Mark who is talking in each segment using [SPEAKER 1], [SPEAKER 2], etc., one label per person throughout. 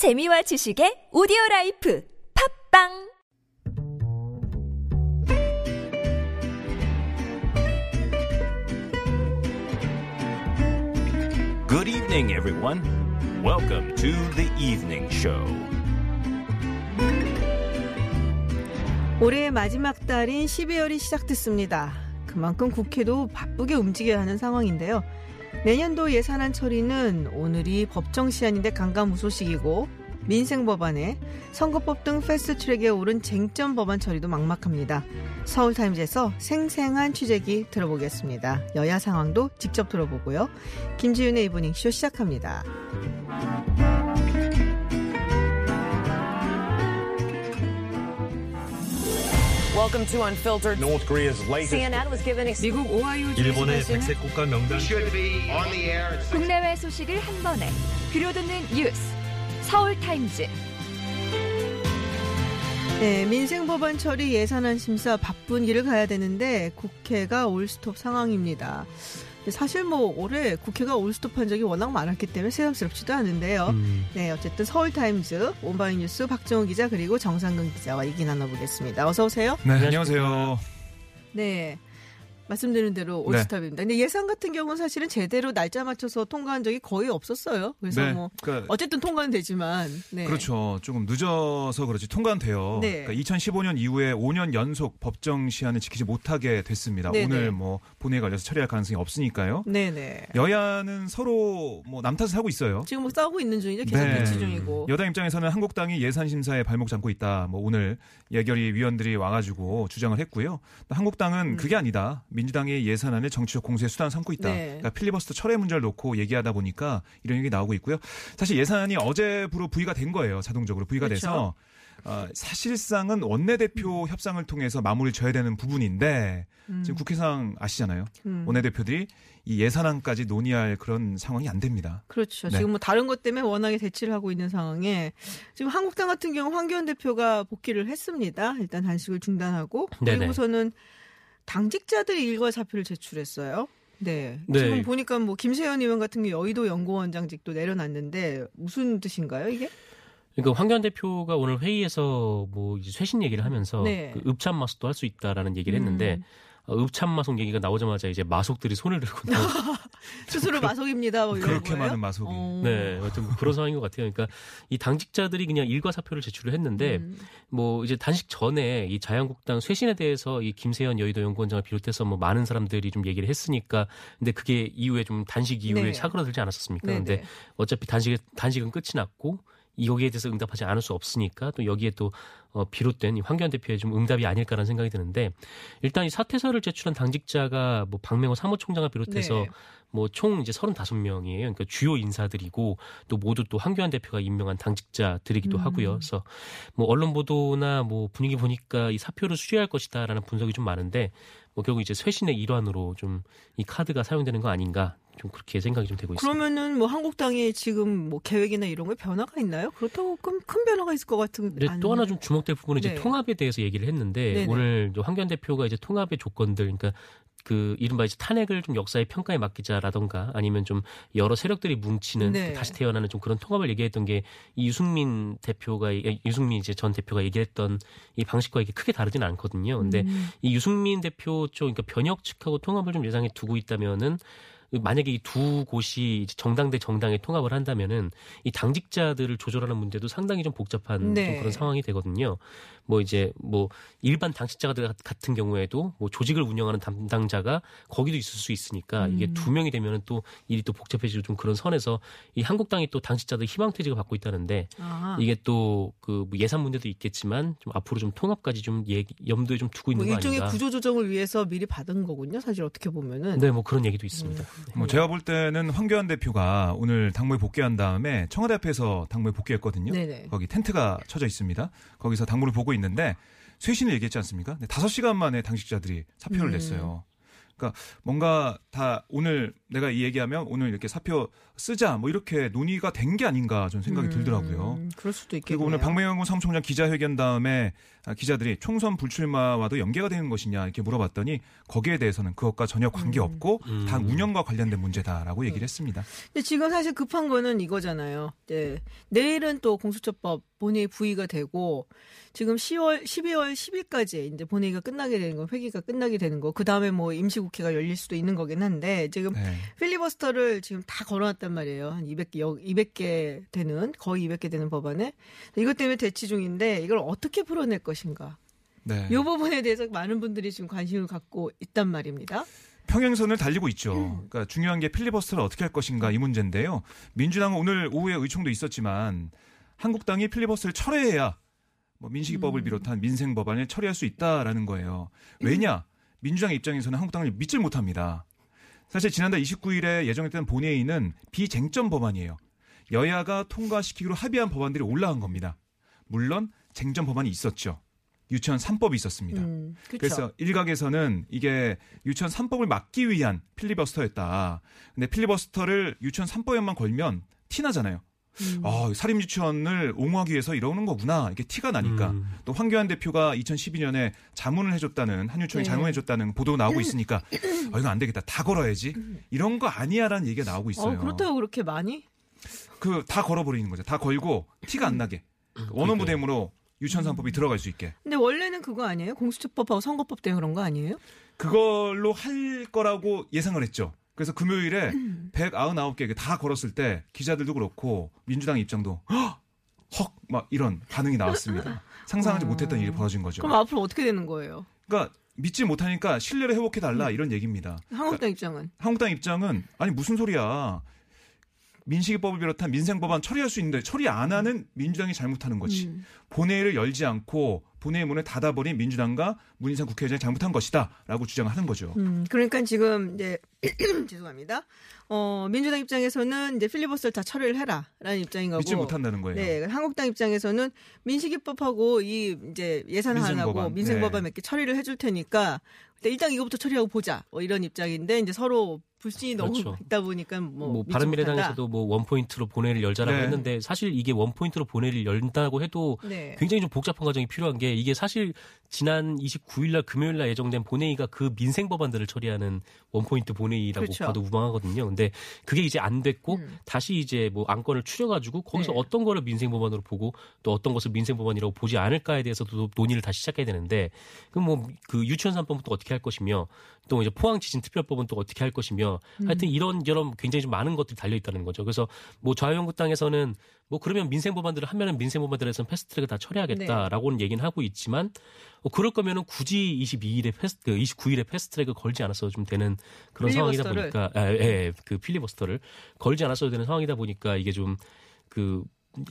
[SPEAKER 1] 재미와 지식의 오디오 라이프 팟빵
[SPEAKER 2] Good evening, everyone. Welcome to the evening show.
[SPEAKER 3] 올해의 마지막 달인 12월이 시작됐습니다. 그만큼 국회도 바쁘게 움직여야 하는 상황인데요. 내년도 예산안 처리는 오늘이 법정 시한인데 강감 무소식이고 민생 법안에 선거법 등 패스트트랙에 오른 쟁점 법안 처리도 막막합니다. 서울타임즈에서 생생한 취재기 들어보겠습니다. 여야 상황도 직접 들어보고요. 김지윤의 이브닝쇼 시작합니다.
[SPEAKER 4] Welcome to Unfiltered.
[SPEAKER 5] North Korea's latest
[SPEAKER 4] CNN was given
[SPEAKER 3] 미국 오하이오
[SPEAKER 6] 일본의
[SPEAKER 3] 주지사신
[SPEAKER 6] 백색 국가 명단
[SPEAKER 5] should be on the air at
[SPEAKER 1] 국내외 소식을 한 번에 들려 듣는 뉴스 서울 타임즈
[SPEAKER 3] 네, 민생 법안 처리 예산안 심사 바쁜 길을 가야 되는데 국회가 올스톱 상황입니다. 사실 뭐 올해 국회가 올스톱한 적이 워낙 많았기 때문에 새삼스럽지도 않은데요.
[SPEAKER 6] 음,
[SPEAKER 3] 네, 어쨌든 서울타임즈 온바이뉴스 박정우 기자 그리고 정상근 기자와 얘기 나눠보겠습니다. 어서 오세요.
[SPEAKER 6] 네, 안녕하세요.
[SPEAKER 3] 네. 말씀드린 대로
[SPEAKER 6] 네.
[SPEAKER 3] 올스톱입니다. 근데 예산 같은 경우는 사실은 제대로 날짜 맞춰서 통과한 적이 거의 없었어요. 그래서
[SPEAKER 6] 네,
[SPEAKER 3] 뭐
[SPEAKER 6] 그러니까
[SPEAKER 3] 어쨌든 통과는 되지만 네.
[SPEAKER 6] 그렇죠. 조금 늦어서 그렇지 통과는 돼요.
[SPEAKER 3] 네.
[SPEAKER 6] 그러니까 2015년 이후에 5년 연속 법정 시한을 지키지 못하게 됐습니다.
[SPEAKER 3] 네,
[SPEAKER 6] 오늘
[SPEAKER 3] 네.
[SPEAKER 6] 뭐 본회의 걸려서 처리할 가능성이 없으니까요.
[SPEAKER 3] 네네.
[SPEAKER 6] 여야는 서로 뭐 남탓을 하고 있어요.
[SPEAKER 3] 지금 뭐 싸우고 있는 중이죠. 계속
[SPEAKER 6] 네.
[SPEAKER 3] 배치 중이고.
[SPEAKER 6] 여당 입장에서는 한국당이 예산 심사에 발목 잡고 있다. 뭐 오늘 예결위 위원들이 와가지고 주장을 했고요. 또 한국당은 그게 아니다. 민주당의 예산안을 정치적 공세의 수단 삼고 있다.
[SPEAKER 3] 네.
[SPEAKER 6] 그러니까 필리버스터 철회 문제를 놓고 얘기하다 보니까 이런 얘기 나오고 있고요. 사실 예산안이 어제부로 부의가 된 거예요. 자동적으로 부의가
[SPEAKER 3] 그렇죠.
[SPEAKER 6] 돼서 어, 사실상은 원내대표 협상을 통해서 마무리를 져야 되는 부분인데 지금 국회상 아시잖아요.
[SPEAKER 3] 음.
[SPEAKER 6] 원내대표들이 이 예산안까지 논의할 그런 상황이 안 됩니다.
[SPEAKER 3] 그렇죠.
[SPEAKER 6] 네.
[SPEAKER 3] 지금 뭐 다른 것 때문에 워낙에 대치를 하고 있는 상황에 지금 한국당 같은 경우 황교안 대표가 복귀를 했습니다. 일단 단식을 중단하고
[SPEAKER 7] 네네.
[SPEAKER 3] 그리고서는 당직자들이 일과 사표를 제출했어요. 네.
[SPEAKER 7] 네.
[SPEAKER 3] 지금 보니까 뭐 김세현 의원 같은 경우 여의도 연구원장직도 내려놨는데 무슨 뜻인가요, 이게?
[SPEAKER 7] 그러니까 황교안 대표가 오늘 회의에서 뭐 이제 쇄신 얘기를 하면서
[SPEAKER 3] 네.
[SPEAKER 7] 그 읍참 마속도 할 수 있다라는 얘기를 했는데
[SPEAKER 3] 음.
[SPEAKER 7] 어, 읍참 마속 얘기가 나오자마자 이제 마속들이 손을 들고 나오-
[SPEAKER 3] 스스로 마속입니다. 뭐
[SPEAKER 6] 그렇게
[SPEAKER 3] 거예요?
[SPEAKER 6] 많은 마속이.
[SPEAKER 3] 어.
[SPEAKER 7] 네, 어떤 뭐 그런 상황인 것 같아요. 그러니까 이 당직자들이 그냥 일과 사표를 제출을 했는데
[SPEAKER 3] 음.
[SPEAKER 7] 뭐 이제 단식 전에 이 자유한국당 쇄신에 대해서 이 김세현 여의도 연구원장을 비롯해서 뭐 많은 사람들이 좀 얘기를 했으니까 근데 그게 이후에 좀 단식 이후에
[SPEAKER 3] 네.
[SPEAKER 7] 사그라들지 않았었습니까?
[SPEAKER 3] 네네.
[SPEAKER 7] 근데 어차피 단식 단식은 끝이 났고 이 여기에 대해서 응답하지 않을 수 없으니까 또 여기에 또 어, 비롯된 이 황교안 대표의 좀 응답이 아닐까라는 생각이 드는데 일단 이 사퇴서를 제출한 당직자가 뭐 박명호 사무총장을 비롯해서
[SPEAKER 3] 네.
[SPEAKER 7] 뭐총 이제 35명이에요. 그러니까 주요 인사들이고 또 모두 또 황교안 대표가 임명한 당직자들이기도
[SPEAKER 3] 음.
[SPEAKER 7] 하고요. 그래서 뭐 언론 보도나 뭐 분위기 보니까 이 사표를 수리할 것이다라는 분석이 좀 많은데 뭐 결국 이제 쇄신의 일환으로 좀 이 카드가 사용되는 거 아닌가 좀 그렇게 생각이 좀 되고 있습니다.
[SPEAKER 3] 그러면은 뭐 한국당에 지금 뭐 계획이나 이런 거에 변화가 있나요? 그렇다고 큰, 큰 변화가 있을 것 같은.
[SPEAKER 7] 근데 또 하나 좀 주목 될 부분은 이제
[SPEAKER 3] 네.
[SPEAKER 7] 통합에 대해서 얘기를 했는데
[SPEAKER 3] 네네.
[SPEAKER 7] 오늘 저 황교안 대표가 이제 통합의 조건들 그러니까 그 이른바 이제 탄핵을 좀 역사의 평가에 맡기자라던가 아니면 좀 여러 세력들이 뭉치는
[SPEAKER 3] 네.
[SPEAKER 7] 다시 태어나는 좀 그런 통합을 얘기했던 게 이 유승민 대표가 이- 유승민 이제 전 대표가 얘기했던 이 방식과 이게 크게 다르지는 않거든요. 근데
[SPEAKER 3] 음.
[SPEAKER 7] 이 유승민 대표 쪽 그러니까 변혁 측하고 통합을 좀 예상에 두고 있다면은 만약에 이 두 곳이 정당 대 정당의 통합을 한다면은 이 당직자들을 조절하는 문제도 상당히 좀 복잡한
[SPEAKER 3] 네.
[SPEAKER 7] 좀 그런 상황이 되거든요. 뭐 이제 뭐 일반 당직자들 같은 경우에도 뭐 조직을 운영하는 담당자가 거기도 있을 수 있으니까 이게
[SPEAKER 3] 음.
[SPEAKER 7] 두 명이 되면은 또 일이 또 복잡해지고 좀 그런 선에서 이 한국당이 또 당직자들 희망퇴직을 받고 있다는데
[SPEAKER 3] 아.
[SPEAKER 7] 이게 또 그 예산 문제도 있겠지만 좀 앞으로 좀 통합까지 좀 얘기, 염두에 좀 두고
[SPEAKER 3] 뭐
[SPEAKER 7] 있는 거
[SPEAKER 3] 일종의
[SPEAKER 7] 아닌가?
[SPEAKER 3] 구조 조정을 위해서 미리 받은 거군요. 사실 어떻게 보면은.
[SPEAKER 7] 네, 뭐 그런 얘기도 있습니다.
[SPEAKER 6] 뭐 제가 볼 때는 황교안 대표가 오늘 당무에 복귀한 다음에 청와대 앞에서 당무에 복귀했거든요.
[SPEAKER 3] 네네.
[SPEAKER 6] 거기 텐트가 쳐져 있습니다. 거기서 당무를 보고 있는데 쇄신을 얘기했지 않습니까? 네, 5시간 만에 당직자들이 사표를
[SPEAKER 3] 음.
[SPEAKER 6] 냈어요. 그러니까 뭔가 다 오늘 내가 이 얘기하면 오늘 이렇게 사표 쓰자 뭐 이렇게 논의가 된 게 아닌가 저는 생각이 들더라고요.
[SPEAKER 3] 음, 그럴 수도 있겠네요.
[SPEAKER 6] 그리고 오늘 박명훈 사무총장 기자회견 다음에 아, 기자들이 총선 불출마와도 연계가 되는 것이냐 이렇게 물어봤더니 거기에 대해서는 그것과 전혀 관계 없고
[SPEAKER 7] 음.
[SPEAKER 6] 당 운영과 관련된 문제다라고 얘기를 했습니다.
[SPEAKER 3] 근데 지금 사실 급한 거는 이거잖아요. 네. 내일은 또 공수처법 본회의 부의가 되고 지금 10월 12월 10일까지 이제 본회의가 끝나게 되는 거, 회기가 끝나게 되는 거. 그 다음에 뭐 임시국회가 열릴 수도 있는 거긴 한데 지금
[SPEAKER 6] 네.
[SPEAKER 3] 필리버스터를 지금 다 걸어놨단 말이에요. 한 200개, 200개 되는 거의 200개 되는 법안에 이것 때문에 대치 중인데 이걸 어떻게 풀어낼 것인가.
[SPEAKER 6] 네.
[SPEAKER 3] 이 부분에 대해서 많은 분들이 지금 관심을 갖고 있단 말입니다.
[SPEAKER 6] 평행선을 달리고 있죠.
[SPEAKER 3] 음.
[SPEAKER 6] 그러니까 중요한 게 필리버스터를 어떻게 할 것인가 이 문제인데요. 민주당은 오늘 오후에 의총도 있었지만 한국당이 필리버스터를 철회해야 뭐 민식이법을
[SPEAKER 3] 음.
[SPEAKER 6] 비롯한 민생 법안을 처리할 수 있다라는 거예요. 왜냐? 민주당 입장에서는 한국당을 믿질 못합니다. 사실 지난달 29일에 예정했던 본회의는 비쟁점 법안이에요. 여야가 통과시키기로 합의한 법안들이 올라간 겁니다. 물론 쟁점 법안이 있었죠. 유치원 3법이 있었습니다.
[SPEAKER 3] 음.
[SPEAKER 6] 그래서 일각에서는 이게 유치원 3법을 막기 위한 필리버스터였다. 근데 필리버스터를 유치원 3법에만 걸면 티나잖아요.
[SPEAKER 3] 음.
[SPEAKER 6] 아, 사립 유치원을 옹호하기 위해서 이러는 거구나. 이게 티가 나니까.
[SPEAKER 7] 음.
[SPEAKER 6] 또 황교안 대표가 2012년에 자문을 해줬다는 한유총이
[SPEAKER 3] 네.
[SPEAKER 6] 자문해줬다는 보도 나오고 있으니까 아, 이거 안 되겠다. 다 걸어야지. 이런 거 아니야라는 얘기가 나오고 있어요.
[SPEAKER 3] 어, 그렇다고 그렇게 많이?
[SPEAKER 6] 그 다 걸어버리는 거죠. 다 걸고 티가 안 나게
[SPEAKER 3] 음.
[SPEAKER 6] 원어무대무로 유치원 3법이 들어갈 수 있게.
[SPEAKER 3] 근데 원래는 그거 아니에요? 공수처법하고 선거법 때문에 그런 거 아니에요?
[SPEAKER 6] 그걸로 할 거라고 예상을 했죠. 그래서 금요일에 199개 다 걸었을 때 기자들도 그렇고 민주당 입장도 헉! 막 이런 반응이 나왔습니다. 상상하지 못했던 일이 벌어진 거죠.
[SPEAKER 3] 그럼 앞으로 어떻게 되는 거예요?
[SPEAKER 6] 그러니까 믿지 못하니까 신뢰를 회복해 달라 이런 얘기입니다.
[SPEAKER 3] 한국당 입장은
[SPEAKER 6] 한국당 입장은 아니 무슨 소리야. 민식이법을 비롯한 민생법안 처리할 수 있는데 처리 안 하는 민주당이 잘못하는 거지.
[SPEAKER 3] 음.
[SPEAKER 6] 본회의를 열지 않고 본회의 문을 닫아버린 민주당과 문희상 국회의장이 잘못한 것이다라고 주장을 하는 거죠.
[SPEAKER 3] 음, 그러니까 지금 이제 죄송합니다. 어, 민주당 입장에서는 이제 필리버스를 다 처리를 해라라는 입장인 거고.
[SPEAKER 6] 믿지 못한다는 거예요.
[SPEAKER 3] 네, 한국당 입장에서는 민식이법하고 이 이제 예산안하고
[SPEAKER 6] 민생법안.
[SPEAKER 3] 민생법안
[SPEAKER 6] 네.
[SPEAKER 3] 몇개 처리를 해줄 테니까 일단 이거부터 처리하고 보자. 뭐 이런 입장인데 이제 서로 불신이 너무
[SPEAKER 7] 그렇죠.
[SPEAKER 3] 있다 보니까 뭐,
[SPEAKER 7] 뭐 바른미래당에서도 뭐 원포인트로 본회의를 열자라고
[SPEAKER 6] 네.
[SPEAKER 7] 했는데 사실 이게 원포인트로 본회의를 열다고 해도.
[SPEAKER 3] 네.
[SPEAKER 7] 굉장히 좀 복잡한 과정이 필요한 게 이게 사실 지난 29일 날 금요일 날 예정된 본회의가 그 민생 법안들을 처리하는 원포인트 본회의라고
[SPEAKER 3] 그렇죠.
[SPEAKER 7] 봐도 무방하거든요. 근데 그게 이제 안 됐고
[SPEAKER 3] 음.
[SPEAKER 7] 다시 이제 뭐 안건을 추려 가지고 거기서
[SPEAKER 3] 네.
[SPEAKER 7] 어떤 거를 민생 법안으로 보고 또 어떤 것을 민생 법안이라고 보지 않을까에 대해서도 논의를 다시 시작해야 되는데 그럼 뭐 그 유치원 3법은 또 어떻게 할 것이며 또 이제 포항 지진 특별법은 또 어떻게 할 것이며 하여튼 이런 여러 굉장히 좀 많은 것들이 달려 있다는 거죠. 그래서 뭐 자유한국당에서는 뭐 그러면 민생 법안들을 하면은 민생 법안들에서는 패스트트랙을 다 처리하겠다라고는 얘기는 하고 있지만 어, 그럴 거면은 굳이 22일에 패스트 그 29일에 패스트트랙을 걸지 않았어도 좀 되는 그런 상황이다
[SPEAKER 3] 필리버스터를.
[SPEAKER 7] 보니까 아, 예, 그 필리버스터를 걸지 않았어도 되는 상황이다 보니까 이게 좀그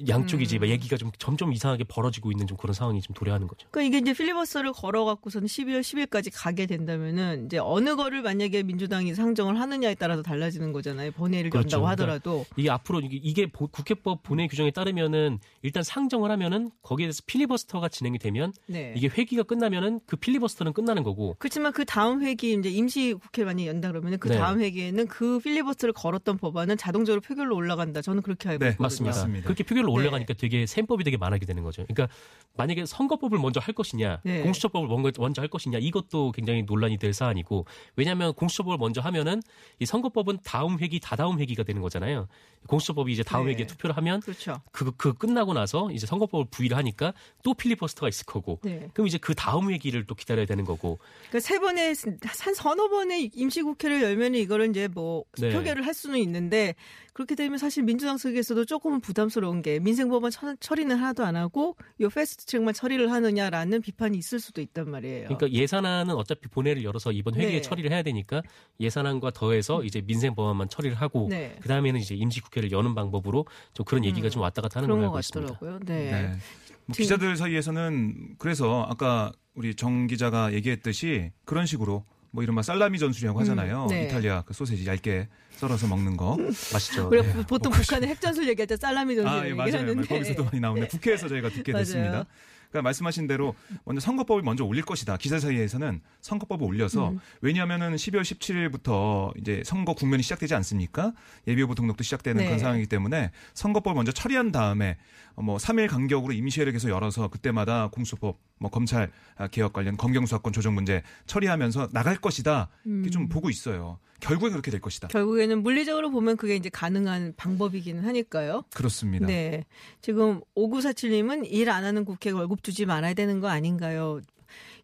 [SPEAKER 7] 양쪽이 이제 얘기가 좀 점점 이상하게 벌어지고 있는 좀 그런 상황이 좀 도래하는 거죠.
[SPEAKER 3] 그러니까 이게 이제 필리버스터를 걸어갖고서는 12월 10일까지 가게 된다면은 이제 어느 거를 만약에 민주당이 상정을 하느냐에 따라서 달라지는 거잖아요. 본회의를
[SPEAKER 7] 그렇죠.
[SPEAKER 3] 연다고
[SPEAKER 7] 그러니까
[SPEAKER 3] 하더라도.
[SPEAKER 7] 이게 앞으로 이게, 국회법 본회의 규정에 따르면은 일단 상정을 하면은 거기에 대해서 필리버스터가 진행이 되면
[SPEAKER 3] 네.
[SPEAKER 7] 이게 회기가 끝나면은 그 필리버스터는 끝나는 거고
[SPEAKER 3] 그렇지만 그 다음 회기 이제 임시 국회를 만약 연다 그러면 그
[SPEAKER 7] 네.
[SPEAKER 3] 다음 회기에는 그 필리버스터를 걸었던 법안은 자동적으로 표결로 올라간다. 저는 그렇게 알고
[SPEAKER 6] 네,
[SPEAKER 3] 있거든요.
[SPEAKER 7] 맞습니다.
[SPEAKER 6] 맞습니다.
[SPEAKER 7] 그렇게 표결로
[SPEAKER 3] 네.
[SPEAKER 7] 올라가니까 되게 셈법이 되게 많아지게 되는 거죠. 그러니까 만약에 선거법을 먼저 할 것이냐,
[SPEAKER 3] 네.
[SPEAKER 7] 공수처법을 먼저, 할 것이냐 이것도 굉장히 논란이 될 사안이고 왜냐하면 공수처법을 먼저 하면은 이 선거법은 다음 회기 다다음 회기가 되는 거잖아요. 공수처법이 이제 다음
[SPEAKER 3] 네.
[SPEAKER 7] 회기에 투표를 하면
[SPEAKER 3] 그렇죠.
[SPEAKER 7] 그, 그 끝나고 나서 이제 선거법을 부의를 하니까 또 필리버스터가 있을 거고
[SPEAKER 3] 네.
[SPEAKER 7] 그럼 이제 그 다음 회기를 또 기다려야 되는 거고
[SPEAKER 3] 그러니까 세 번의 한 서너 번의 임시국회를 열면 이거를 이제 뭐
[SPEAKER 7] 네.
[SPEAKER 3] 표결을 할 수는 있는데 그렇게 되면 사실 민주당 측에서도 조금은 부담스러운 게 민생법안 처- 처리는 하나도 안 하고 요 패스트트랙만 처리를 하느냐라는 비판이 있을 수도 있단 말이에요.
[SPEAKER 7] 그러니까 예산안은 어차피 본회의를 열어서 이번 회기에
[SPEAKER 3] 네.
[SPEAKER 7] 처리를 해야 되니까 예산안과 더해서 이제 민생 법안만 처리를 하고
[SPEAKER 3] 네.
[SPEAKER 7] 그 다음에는 이제 임시국회를 여는 방법으로 좀 그런 얘기가 좀 왔다 갔다 하는 걸로
[SPEAKER 3] 것
[SPEAKER 7] 알고 있습니다.
[SPEAKER 3] 같더라고요. 네.
[SPEAKER 6] 네. 뭐 기자들 사이에서는 그래서 아까 우리 정 기자가 얘기했듯이 그런 식으로 뭐 이른바 살라미 전술이라고 하잖아요.
[SPEAKER 3] 음, 네.
[SPEAKER 6] 이탈리아 그 소세지 얇게 썰어서 먹는 거.
[SPEAKER 7] 맛있죠.
[SPEAKER 3] 우리가
[SPEAKER 7] 네.
[SPEAKER 3] 부- 보통 북한의 핵전술 얘기할 때 살라미 전술
[SPEAKER 6] 아, 예.
[SPEAKER 3] 얘기하는데
[SPEAKER 6] 거기서도 많이 나오는데 국회에서 저희가 듣게. 됐습니다. 그러니까 말씀하신 대로 먼저 선거법을 먼저 올릴 것이다. 기자 사이에서는 선거법을 올려서
[SPEAKER 3] 음.
[SPEAKER 6] 왜냐하면은 12월 17일부터 이제 선거 국면이 시작되지 않습니까? 예비후보 등록도 시작되는
[SPEAKER 3] 네.
[SPEAKER 6] 그런 상황이기 때문에 선거법을 먼저 처리한 다음에 어, 뭐 3일 간격으로 임시회를 계속 열어서 그때마다 공수법, 뭐 검찰 아, 개혁 관련 검경수사권 조정 문제 처리하면서 나갈 것이다. 이렇게
[SPEAKER 3] 음.
[SPEAKER 6] 좀 보고 있어요. 결국에 그렇게 될 것이다.
[SPEAKER 3] 결국에는 물리적으로 보면 그게 이제 가능한 방법이기는 하니까요.
[SPEAKER 6] 그렇습니다.
[SPEAKER 3] 네. 지금 5947님은 일 안 하는 국회가 월급 주지 말아야 되는 거 아닌가요?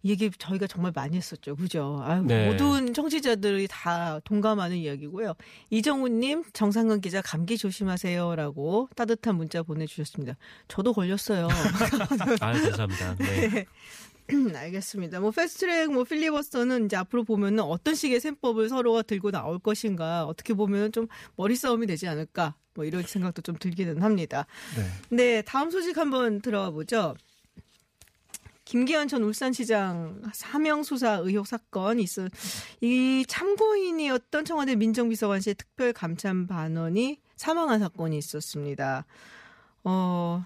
[SPEAKER 3] 이 얘기 저희가 정말 많이 했었죠. 그죠? 아유,
[SPEAKER 7] 네.
[SPEAKER 3] 모든 청취자들이 다 동감하는 이야기고요. 이정훈님, 정상근 기자 감기 조심하세요라고 따뜻한 문자 보내주셨습니다. 저도 걸렸어요.
[SPEAKER 7] 아, 감사합니다. 네.
[SPEAKER 3] 알겠습니다. 뭐 패스트트랙, 뭐 필리버스터는 이제 앞으로 보면은 어떤 식의 셈법을 서로가 들고 나올 것인가 어떻게 보면은 좀 머리 싸움이 되지 않을까 뭐 이런 생각도 좀 들기는 합니다.
[SPEAKER 6] 네.
[SPEAKER 3] 네, 다음 소식 한번 들어가 보죠. 김기현 전 울산시장 사명 수사 의혹 사건 있어 이 참고인이었던 청와대 민정비서관실의 특별 감찰 반원이 사망한 사건이 있었습니다. 어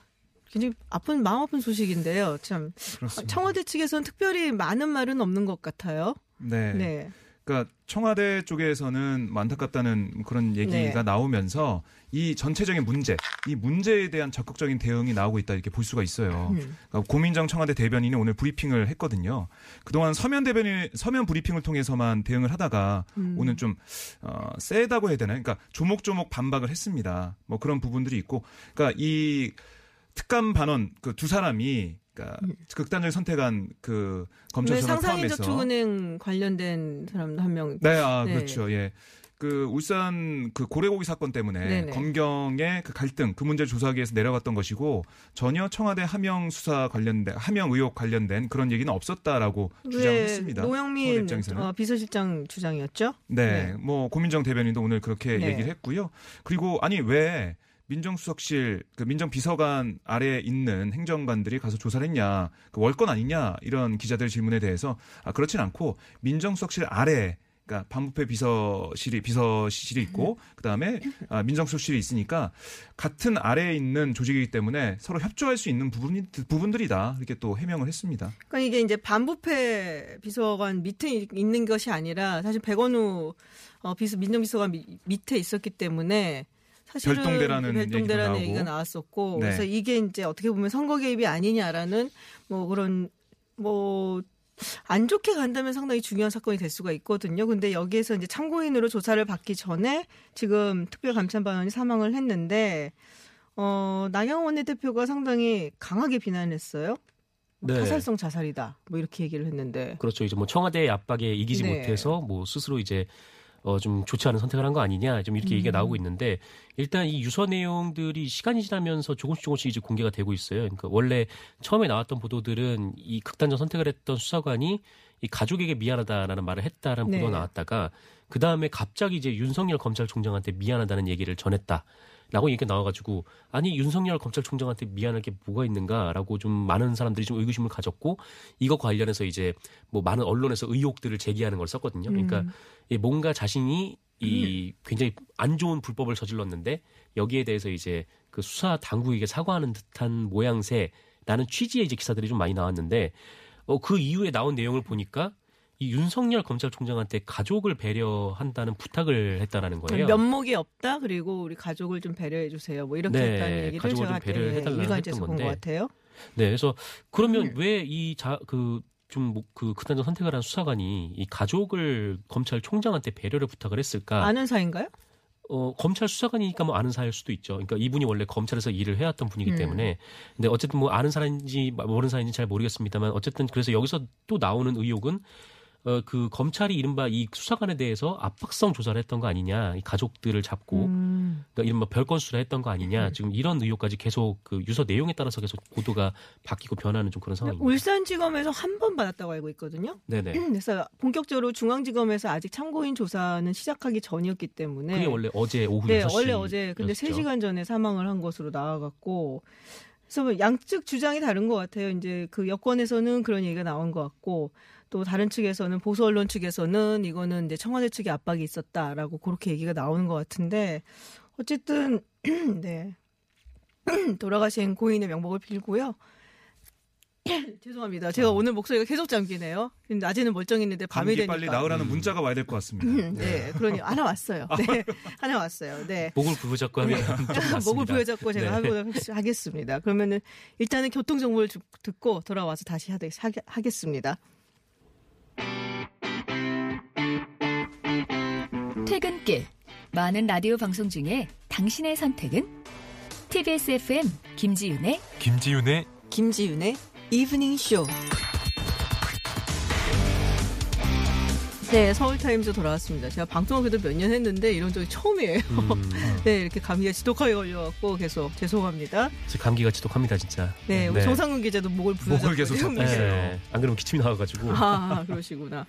[SPEAKER 3] 굉장히 아픈 마음 아픈 소식인데요. 참
[SPEAKER 6] 그렇습니다.
[SPEAKER 3] 청와대 측에서는 특별히 많은 말은 없는 것 같아요.
[SPEAKER 6] 네.
[SPEAKER 3] 네.
[SPEAKER 6] 그러니까 청와대 쪽에서는 뭐 안타깝다는 그런 얘기가
[SPEAKER 3] 네.
[SPEAKER 6] 나오면서 이 전체적인 문제, 이 문제에 대한 적극적인 대응이 나오고 있다 이렇게 볼 수가 있어요.
[SPEAKER 3] 음.
[SPEAKER 6] 그러니까 고민정 청와대 대변인이 오늘 브리핑을 했거든요. 그동안 서면 대변인 서면 브리핑을 통해서만 대응을 하다가
[SPEAKER 3] 음.
[SPEAKER 6] 오늘 좀 어, 세다고 해야 되나요? 그러니까 조목조목 반박을 했습니다. 뭐 그런 부분들이 있고, 그러니까 이 특감 반원 그 두 사람이 그러니까 극단적인 선택한 그 검찰
[SPEAKER 3] 네,
[SPEAKER 6] 수사를 포함해서
[SPEAKER 3] 상상인 저축은행 관련된 사람 한 명.
[SPEAKER 6] 네, 아,
[SPEAKER 3] 네.
[SPEAKER 6] 그렇죠. 예. 그 울산 그 고래고기 사건 때문에
[SPEAKER 3] 네네.
[SPEAKER 6] 검경의 그 갈등 그 문제를 조사하기 위해서 내려갔던 것이고 전혀 청와대 하명 수사 관련된 하명 의혹 관련된 그런 얘기는 없었다라고 주장했습니다.
[SPEAKER 3] 노영민. 어, 비서실장 주장이었죠.
[SPEAKER 6] 네,
[SPEAKER 3] 네.
[SPEAKER 6] 뭐 고민정 대변인도 오늘 그렇게
[SPEAKER 3] 네.
[SPEAKER 6] 얘기를 했고요. 그리고 아니 왜 민정수석실 그 민정비서관 아래에 있는 행정관들이 가서 조사를 했냐 그 월권 아니냐 이런 기자들 질문에 대해서 아 그렇진 않고 민정수석실 아래 그러니까 반부패 비서실이 비서실이 있고 그다음에 아, 민정수석실이 있으니까 같은 아래에 있는 조직이기 때문에 서로 협조할 수 있는 부분이 부분들이다 이렇게 또 해명을 했습니다.
[SPEAKER 3] 그러니까 이게 이제 반부패 비서관 밑에 있는 것이 아니라 사실 백원우 어, 비서 민정비서관 미- 밑에 있었기 때문에 사실은
[SPEAKER 6] 별동대라는
[SPEAKER 3] 별동대라는 얘기가
[SPEAKER 6] 나오고.
[SPEAKER 3] 나왔었고
[SPEAKER 6] 네.
[SPEAKER 3] 그래서 이게 이제 어떻게 보면 선거 개입이 아니냐라는 뭐 그런 뭐 안 좋게 간다면 상당히 중요한 사건이 될 수가 있거든요. 근데 여기에서 이제 참고인으로 조사를 받기 전에 지금 특별감찰반원이 사망을 했는데 어 나경원 원내대표가 상당히 강하게 비난했어요. 뭐
[SPEAKER 7] 네.
[SPEAKER 3] 타살성 자살이다. 뭐 이렇게 얘기를 했는데.
[SPEAKER 7] 그렇죠. 이제 뭐 청와대의 압박에 이기지
[SPEAKER 3] 네.
[SPEAKER 7] 못해서 뭐 스스로 이제 어 좀 좋지 않은 선택을 한 거 아니냐 좀 이렇게 얘기가
[SPEAKER 3] 음.
[SPEAKER 7] 나오고 있는데 일단 이 유서 내용들이 시간이 지나면서 조금씩 조금씩 이제 공개가 되고 있어요. 그러니까 원래 처음에 나왔던 보도들은 이 극단적 선택을 했던 수사관이 이 가족에게 미안하다라는 말을 했다라는
[SPEAKER 3] 네.
[SPEAKER 7] 보도가 나왔다가 그 다음에 갑자기 이제 윤석열 검찰총장한테 미안하다는 얘기를 전했다. 라고 얘기가 나와가지고 아니 윤석열 검찰총장한테 미안할 게 뭐가 있는가라고 좀 많은 사람들이 좀 의구심을 가졌고 이거 관련해서 이제 뭐 많은 언론에서 의혹들을 제기하는 걸 썼거든요. 그러니까
[SPEAKER 3] 음.
[SPEAKER 7] 이 뭔가 자신이 이 굉장히 안 좋은 불법을 저질렀는데 여기에 대해서 이제 그 수사 당국에게 사과하는 듯한 모양새라는 취지의 이제 기사들이 좀 많이 나왔는데 어 그 이후에 나온 내용을 보니까 이 윤석열 검찰총장한테 가족을 배려한다는 부탁을 했다라는 거예요.
[SPEAKER 3] 면목이 없다. 그리고 우리 가족을 좀 배려해 주세요. 뭐 이렇게
[SPEAKER 7] 네,
[SPEAKER 3] 했다는 얘기를
[SPEAKER 7] 가족을
[SPEAKER 3] 제가
[SPEAKER 7] 좀 배려를 해달라고
[SPEAKER 3] 일간지에서
[SPEAKER 7] 했던
[SPEAKER 3] 본것
[SPEAKER 7] 건데.
[SPEAKER 3] 같아요.
[SPEAKER 7] 네, 그래서 그러면
[SPEAKER 3] 음.
[SPEAKER 7] 왜이자그 좀그 극단적 선택을 한 수사관이 이 가족을 검찰총장한테 배려를 부탁을 했을까?
[SPEAKER 3] 아는 사이인가요?
[SPEAKER 7] 어, 검찰 수사관이니까 뭐 아는 사이일 수도 있죠. 그러니까 이분이 원래 검찰에서 일을 해왔던 분이기
[SPEAKER 3] 음.
[SPEAKER 7] 때문에. 근데 어쨌든 뭐 아는 사람인지 모르는 사이인지 잘 모르겠습니다만 어쨌든 그래서 여기서 또 나오는 의혹은 어, 그 검찰이 이른바 이 수사관에 대해서 압박성 조사를 했던 거 아니냐. 이 가족들을 잡고.
[SPEAKER 3] 음.
[SPEAKER 7] 그러니까 이른바 별건 수사를 했던 거 아니냐. 지금 이런 의혹까지 계속 그 유서 내용에 따라서 계속 보도가 바뀌고 변하는 좀 그런 상황입니다.
[SPEAKER 3] 울산지검에서 한 번 받았다고 알고 있거든요.
[SPEAKER 7] 네네.
[SPEAKER 3] 그래서 본격적으로 중앙지검에서 아직 참고인 조사는 시작하기 전이었기 때문에
[SPEAKER 7] 그게 원래 어제 오후
[SPEAKER 3] 네,
[SPEAKER 7] 6시.
[SPEAKER 3] 원래 어제 근데. 3시간 전에 사망을 한 것으로 나와갖고 그래서 뭐 양측 주장이 다른 것 같아요. 이제 그 여권에서는 그런 얘기가 나온 것 같고 또 다른 측에서는 보수 언론 측에서는 이거는 이제 청와대 측의 압박이 있었다라고 그렇게 얘기가 나오는 것 같은데 어쨌든 네 돌아가신 고인의 명복을 빌고요. 죄송합니다. 제가 오늘 목소리가 계속 잠기네요. 낮에는 멀쩡했는데 밤이
[SPEAKER 6] 감기
[SPEAKER 3] 되니까.
[SPEAKER 6] 빨리 나으라는 문자가 와야 될 것 같습니다.
[SPEAKER 3] 네, 그러니 하나 왔어요. 네, 하나 왔어요. 네.
[SPEAKER 7] 목을 부여잡고 하면.
[SPEAKER 3] 목을 부여잡고 제가
[SPEAKER 7] 네.
[SPEAKER 3] 하도록 하겠습니다. 그러면은 일단은 교통 정보를 주- 듣고 돌아와서 다시 하겠습니다.
[SPEAKER 1] 퇴근길 많은 라디오 방송 중에 당신의 선택은 TBS FM 김지윤의
[SPEAKER 2] 김지윤의
[SPEAKER 3] 김지윤의 이브닝 쇼. 네, 서울타임즈 돌아왔습니다. 제가 방송을 그래도 몇 년 했는데 이런 적이 처음이에요.
[SPEAKER 7] 음,
[SPEAKER 3] 네, 이렇게 감기가 지독하게 걸려갖고 계속 죄송합니다.
[SPEAKER 7] 감기가 지독합니다 진짜.
[SPEAKER 3] 네, 우리 정상근 기자도 목을 부여잡고
[SPEAKER 6] 목을 계속 잡고 있어요.
[SPEAKER 7] 네, 안 그러면 기침이 나와가지고.
[SPEAKER 3] 아, 그러시구나.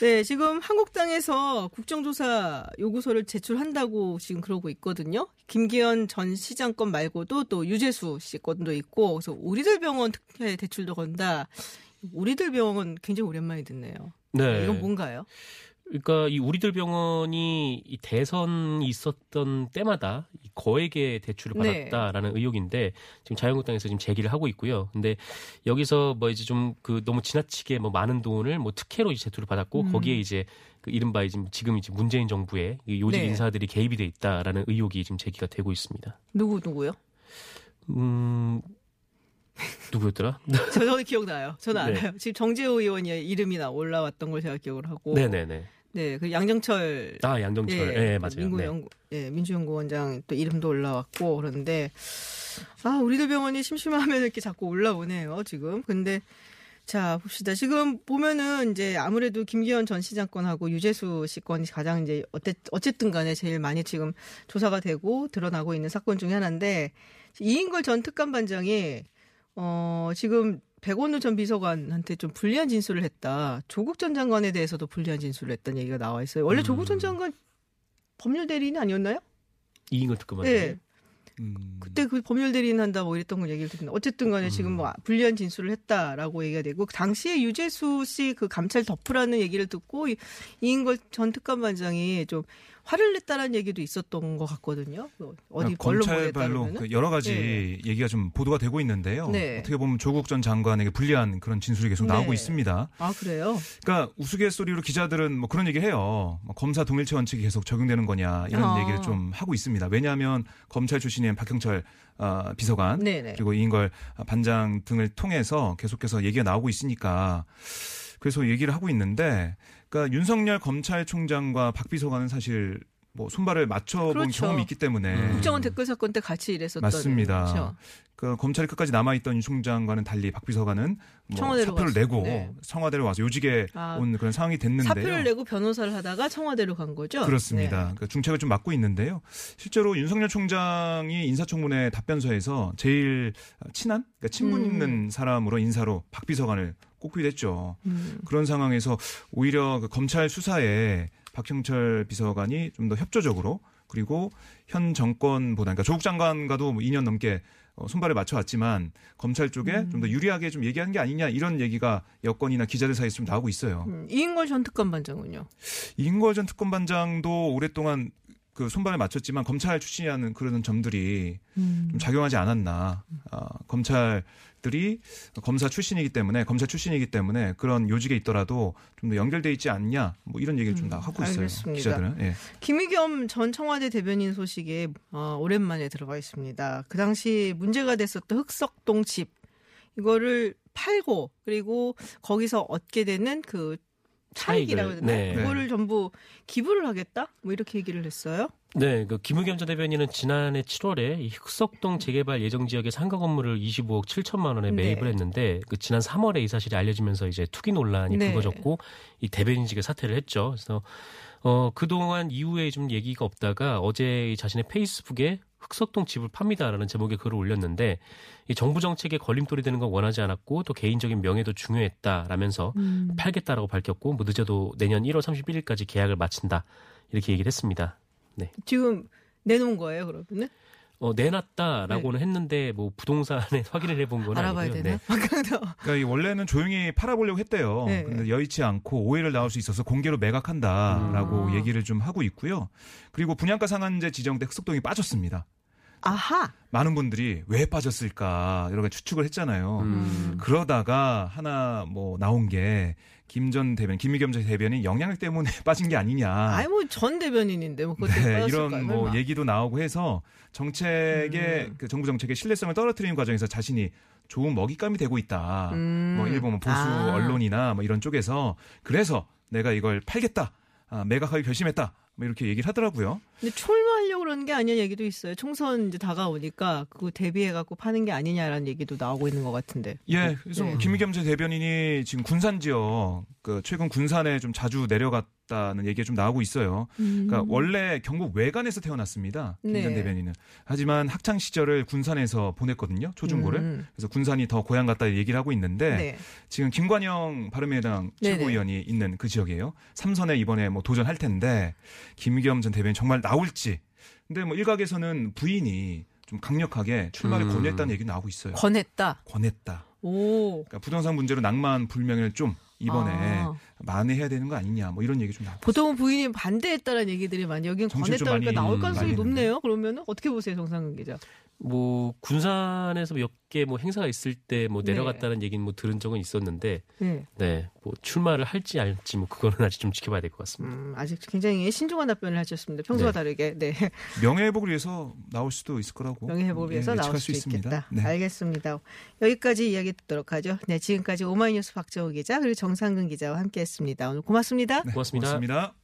[SPEAKER 3] 네, 지금 한국당에서 국정조사 요구서를 제출한다고 지금 그러고 있거든요. 김기현 전 시장 건 말고도 또 유재수 씨 건도 있고, 그래서 우리들 병원 특혜 대출도 건다. 우리들 병원 굉장히 오랜만에 듣네요.
[SPEAKER 7] 네.
[SPEAKER 3] 이건 뭔가요?
[SPEAKER 7] 그러니까 이 우리들 병원이 이 대선이 있었던 때마다 이 거액의 대출을
[SPEAKER 3] 네.
[SPEAKER 7] 받았다라는 의혹인데 지금 자유한국당에서 지금 제기를 하고 있고요. 근데 여기서 뭐 이제 좀 그 너무 지나치게 뭐 많은 돈을 뭐 특혜로 이제 제출을 받았고
[SPEAKER 3] 음.
[SPEAKER 7] 거기에 이제 그 이른바 지금 지금 이제 문재인 정부의 이 요직
[SPEAKER 3] 네.
[SPEAKER 7] 인사들이 개입이 돼 있다라는 의혹이 지금 제기가 되고 있습니다.
[SPEAKER 3] 누구, 누구요?
[SPEAKER 7] 음 누구였더라?
[SPEAKER 3] 저, 저는 기억나요. 저는
[SPEAKER 7] 네.
[SPEAKER 3] 알아요. 지금 정재호 의원이 이름이 나 올라왔던 걸 제가 기억을 하고.
[SPEAKER 7] 네네네.
[SPEAKER 3] 네, 그 양정철
[SPEAKER 7] 아 양정철. 예, 맞아요. 네.
[SPEAKER 3] 민구연구, 예, 민주연구원장 또 이름도 올라왔고 그런데 아 우리들 병원이 심심하면 이렇게 자꾸 올라오네요 지금. 근데 자 봅시다. 지금 보면은 이제 아무래도 김기현 전 시장 건하고 유재수 씨 건이 가장 이제 어때 어쨌든 간에 제일 많이 지금 조사가 되고 드러나고 있는 사건 중에 하나인데 이인걸 전 특감반장이 어 지금 백원우 전 비서관한테 좀 불리한 진술을 했다. 조국 전 장관에 대해서도 불리한 진술을 했다는 얘기가 나와 있어요. 원래
[SPEAKER 7] 음.
[SPEAKER 3] 조국 전 장관 법률 대리인 아니었나요?
[SPEAKER 7] 이인걸 특검
[SPEAKER 3] 네.
[SPEAKER 6] 음,
[SPEAKER 3] 그때 그 법률 대리인 한다 뭐 이랬던 걸 얘기를 듣는데 어쨌든 간에 지금 뭐 불리한 진술을 했다라고 얘기가 되고 당시에 유재수 씨 그 감찰 덮으라는 얘기를 듣고 이- 이인걸 전 특감반장이 좀 화를 냈다라는 얘기도 있었던 것 같거든요. 그 어디
[SPEAKER 6] 그러니까 검찰 발로
[SPEAKER 3] 따르면
[SPEAKER 6] 그 여러 가지
[SPEAKER 3] 네.
[SPEAKER 6] 얘기가 좀 보도가 되고 있는데요.
[SPEAKER 3] 네.
[SPEAKER 6] 어떻게 보면 조국 전 장관에게 불리한 그런 진술이 계속 나오고
[SPEAKER 3] 네.
[SPEAKER 6] 있습니다.
[SPEAKER 3] 아 그래요?
[SPEAKER 6] 그러니까 우스갯소리로 기자들은 뭐 그런 얘기를 해요. 뭐 검사 동일체 원칙이 계속 적용되는 거냐 이런
[SPEAKER 3] 아.
[SPEAKER 6] 얘기를 좀 하고 있습니다. 왜냐하면 검찰 출신인 박형철 어, 비서관
[SPEAKER 3] 네네.
[SPEAKER 6] 그리고 이인걸 반장 등을 통해서 계속해서 얘기가 나오고 있으니까 그래서 얘기를 하고 있는데 그러니까 윤석열 검찰총장과 박 비서관은 사실 뭐 손발을 맞춰본
[SPEAKER 3] 그렇죠.
[SPEAKER 6] 경험이 있기 때문에
[SPEAKER 7] 음.
[SPEAKER 3] 국정원 댓글 사건 때 같이 일했었던
[SPEAKER 6] 맞습니다.
[SPEAKER 3] 그렇죠.
[SPEAKER 6] 그 검찰이 끝까지 남아있던 윤 총장과는 달리 박 비서관은 뭐
[SPEAKER 3] 청와대로
[SPEAKER 6] 사표를
[SPEAKER 3] 갔어요.
[SPEAKER 6] 내고
[SPEAKER 3] 네.
[SPEAKER 6] 청와대로 와서 요직에
[SPEAKER 3] 아,
[SPEAKER 6] 온 그런 상황이 됐는데요.
[SPEAKER 3] 사표를 내고 변호사를 하다가 청와대로 간 거죠?
[SPEAKER 6] 그렇습니다.
[SPEAKER 3] 네.
[SPEAKER 6] 그러니까 중책을 좀 맡고 있는데요. 실제로 윤석열 총장이 인사청문회 답변서에서 제일 친한, 그러니까 친분
[SPEAKER 3] 음.
[SPEAKER 6] 있는 사람으로 인사로 박 비서관을 꼽기도 했죠.
[SPEAKER 3] 음.
[SPEAKER 6] 그런 상황에서 오히려 그 검찰 수사에 박형철 비서관이 좀 더 협조적으로 그리고 현 정권보다 그러니까 조국 장관과도 뭐 2년 넘게 어, 손발을 맞춰왔지만 검찰 쪽에
[SPEAKER 3] 음.
[SPEAKER 6] 좀더 유리하게 좀 얘기하는 게 아니냐 이런 얘기가 여권이나 기자들 사이에서 좀 나오고 있어요.
[SPEAKER 3] 음, 이인걸 전 특감반장은요?
[SPEAKER 6] 이인걸 전 특검반장도 오랫동안 그 손발을 맞췄지만 검찰 출신이라는 그런 점들이
[SPEAKER 3] 음.
[SPEAKER 6] 좀 작용하지 않았나. 아, 검찰 들이 검사 출신이기 때문에 검찰 출신이기 때문에 그런 요직에 있더라도 좀 더 연결돼 있지 않냐. 뭐 이런 얘기를 좀다 하고 있어요.
[SPEAKER 3] 음, 알겠습니다.
[SPEAKER 6] 기자들은. 예.
[SPEAKER 3] 김의겸 전 청와대 대변인 소식에 어, 오랜만에 들어가 있습니다. 그 당시 문제가 됐었던 흑석동 집 이거를 팔고 그리고 거기서 얻게 되는 그 차익이라고 해야 되나?
[SPEAKER 7] 네.
[SPEAKER 3] 그거를 전부 기부를 하겠다? 뭐 이렇게 얘기를 했어요.
[SPEAKER 7] 네, 그 김의겸 전 대변인은 지난해 7월에 이 흑석동 재개발 예정 지역의 상가 건물을 25억 7천만 원에
[SPEAKER 3] 네.
[SPEAKER 7] 매입을 했는데 그 지난 3월에 이 사실이 알려지면서 이제 투기 논란이
[SPEAKER 3] 네.
[SPEAKER 7] 불거졌고 이 대변인직에 사퇴를 했죠. 그래서 어 그동안 이후에 좀 얘기가 없다가 어제 이 자신의 페이스북에 흑석동 집을 팝니다라는 제목의 글을 올렸는데 이 정부 정책에 걸림돌이 되는 건 원하지 않았고 또 개인적인 명예도 중요했다라면서
[SPEAKER 3] 음.
[SPEAKER 7] 팔겠다라고 밝혔고 뭐 늦어도 내년 1월 31일까지 계약을 마친다 이렇게 얘기를 했습니다.
[SPEAKER 3] 지금 내놓은 거예요, 그러면은?
[SPEAKER 7] 어, 내놨다라고는 했는데 뭐 부동산에 확인을 해본 건
[SPEAKER 3] 네. 알아봐야
[SPEAKER 7] 아니고요.
[SPEAKER 3] 되나?
[SPEAKER 7] 네.
[SPEAKER 6] 그러니까 이 원래는 조용히 팔아보려고 했대요.
[SPEAKER 3] 네.
[SPEAKER 6] 근데 여의치 않고 오해를 낳을 수 있어서 공개로 매각한다라고
[SPEAKER 3] 음.
[SPEAKER 6] 얘기를 좀 하고 있고요. 그리고 분양가 상한제 지정 때 흑석동이 빠졌습니다.
[SPEAKER 3] 아하.
[SPEAKER 6] 많은 분들이 왜 빠졌을까 여러 가지 추측을 했잖아요.
[SPEAKER 7] 음.
[SPEAKER 6] 그러다가 하나 뭐 나온 게 김 전 대변, 김미겸 전 대변이 영향력 때문에 빠진 게 아니냐.
[SPEAKER 3] 아이 뭐전 대변인인데 뭐 그때
[SPEAKER 6] 네, 이런 뭐
[SPEAKER 3] 설마.
[SPEAKER 6] 얘기도 나오고 해서 정책의
[SPEAKER 3] 음.
[SPEAKER 6] 그 정부 정책의 신뢰성을 떨어뜨리는 과정에서 자신이 좋은 먹잇감이 되고 있다.
[SPEAKER 3] 음.
[SPEAKER 6] 뭐 일본 뭐 보수
[SPEAKER 3] 아.
[SPEAKER 6] 언론이나 뭐 이런 쪽에서 그래서 내가 이걸 팔겠다. 아, 매각하기 결심했다. 뭐 이렇게 얘기를 하더라고요.
[SPEAKER 3] 근데 그러는 게 아니냐는 얘기도 있어요. 총선 이제 다가오니까 그거 대비해 갖고 파는 게 아니냐라는 얘기도 나오고 있는 것 같은데.
[SPEAKER 6] 예, 그래서
[SPEAKER 3] 네.
[SPEAKER 6] 김미겸 전 대변인이 지금 군산 지역 그 최근 군산에 좀 자주 내려갔다는 얘기가 좀 나오고 있어요. 그러니까 원래 경북 외관에서 태어났습니다. 김전
[SPEAKER 3] 음. 네.
[SPEAKER 6] 대변인은. 하지만 학창 시절을 군산에서 보냈거든요. 초중고를.
[SPEAKER 3] 음.
[SPEAKER 6] 그래서 군산이 더 고향 같다 얘기를 하고 있는데
[SPEAKER 3] 네.
[SPEAKER 6] 지금 김관영 바른미래당
[SPEAKER 3] 네네.
[SPEAKER 6] 최고위원이 있는 그 지역이에요. 삼선에 이번에 뭐 도전할 텐데 김미겸 전 대변인 정말 나올지. 근데 뭐 일각에서는 부인이 좀 강력하게 출마를
[SPEAKER 7] 음.
[SPEAKER 6] 권유했다는 얘기 나오고 있어요.
[SPEAKER 3] 권했다.
[SPEAKER 6] 권했다.
[SPEAKER 3] 오.
[SPEAKER 6] 그러니까 부동산 문제로 낭만 불명예를 좀 이번에
[SPEAKER 3] 아.
[SPEAKER 6] 만회해야 되는 거 아니냐 뭐 이런 얘기 좀 나오고
[SPEAKER 3] 보통은 부인이 반대했다라는 얘기들이 많이
[SPEAKER 6] 좀
[SPEAKER 3] 권했다니까 나올
[SPEAKER 6] 음,
[SPEAKER 3] 가능성이 높네요. 그러면 어떻게 보세요, 정상근 기자?
[SPEAKER 7] 뭐 군산에서 몇 개 뭐 행사가 있을 때뭐
[SPEAKER 3] 네.
[SPEAKER 7] 내려갔다는 얘기는 뭐 들은 적은 있었는데
[SPEAKER 3] 네.
[SPEAKER 7] 네 뭐 출마를 할지 알지 뭐 그거는 아직 좀 지켜봐야 될 것 같습니다.
[SPEAKER 3] 음, 아직 굉장히 신중한 답변을 하셨습니다. 평소와
[SPEAKER 7] 네.
[SPEAKER 3] 다르게. 네.
[SPEAKER 6] 명예 회복을 위해서 나올 수도 있을 거라고
[SPEAKER 3] 명예 회복을 위해서
[SPEAKER 6] 예,
[SPEAKER 3] 나올 수
[SPEAKER 6] 있습니다.
[SPEAKER 3] 있겠다.
[SPEAKER 6] 네.
[SPEAKER 3] 알겠습니다. 여기까지 이야기 듣도록 하죠. 네, 지금까지 오마이뉴스 박정우 기자 그리고 정상근 기자와 함께 했습니다. 오늘 고맙습니다.
[SPEAKER 6] 네,
[SPEAKER 7] 고맙습니다.
[SPEAKER 6] 고맙습니다.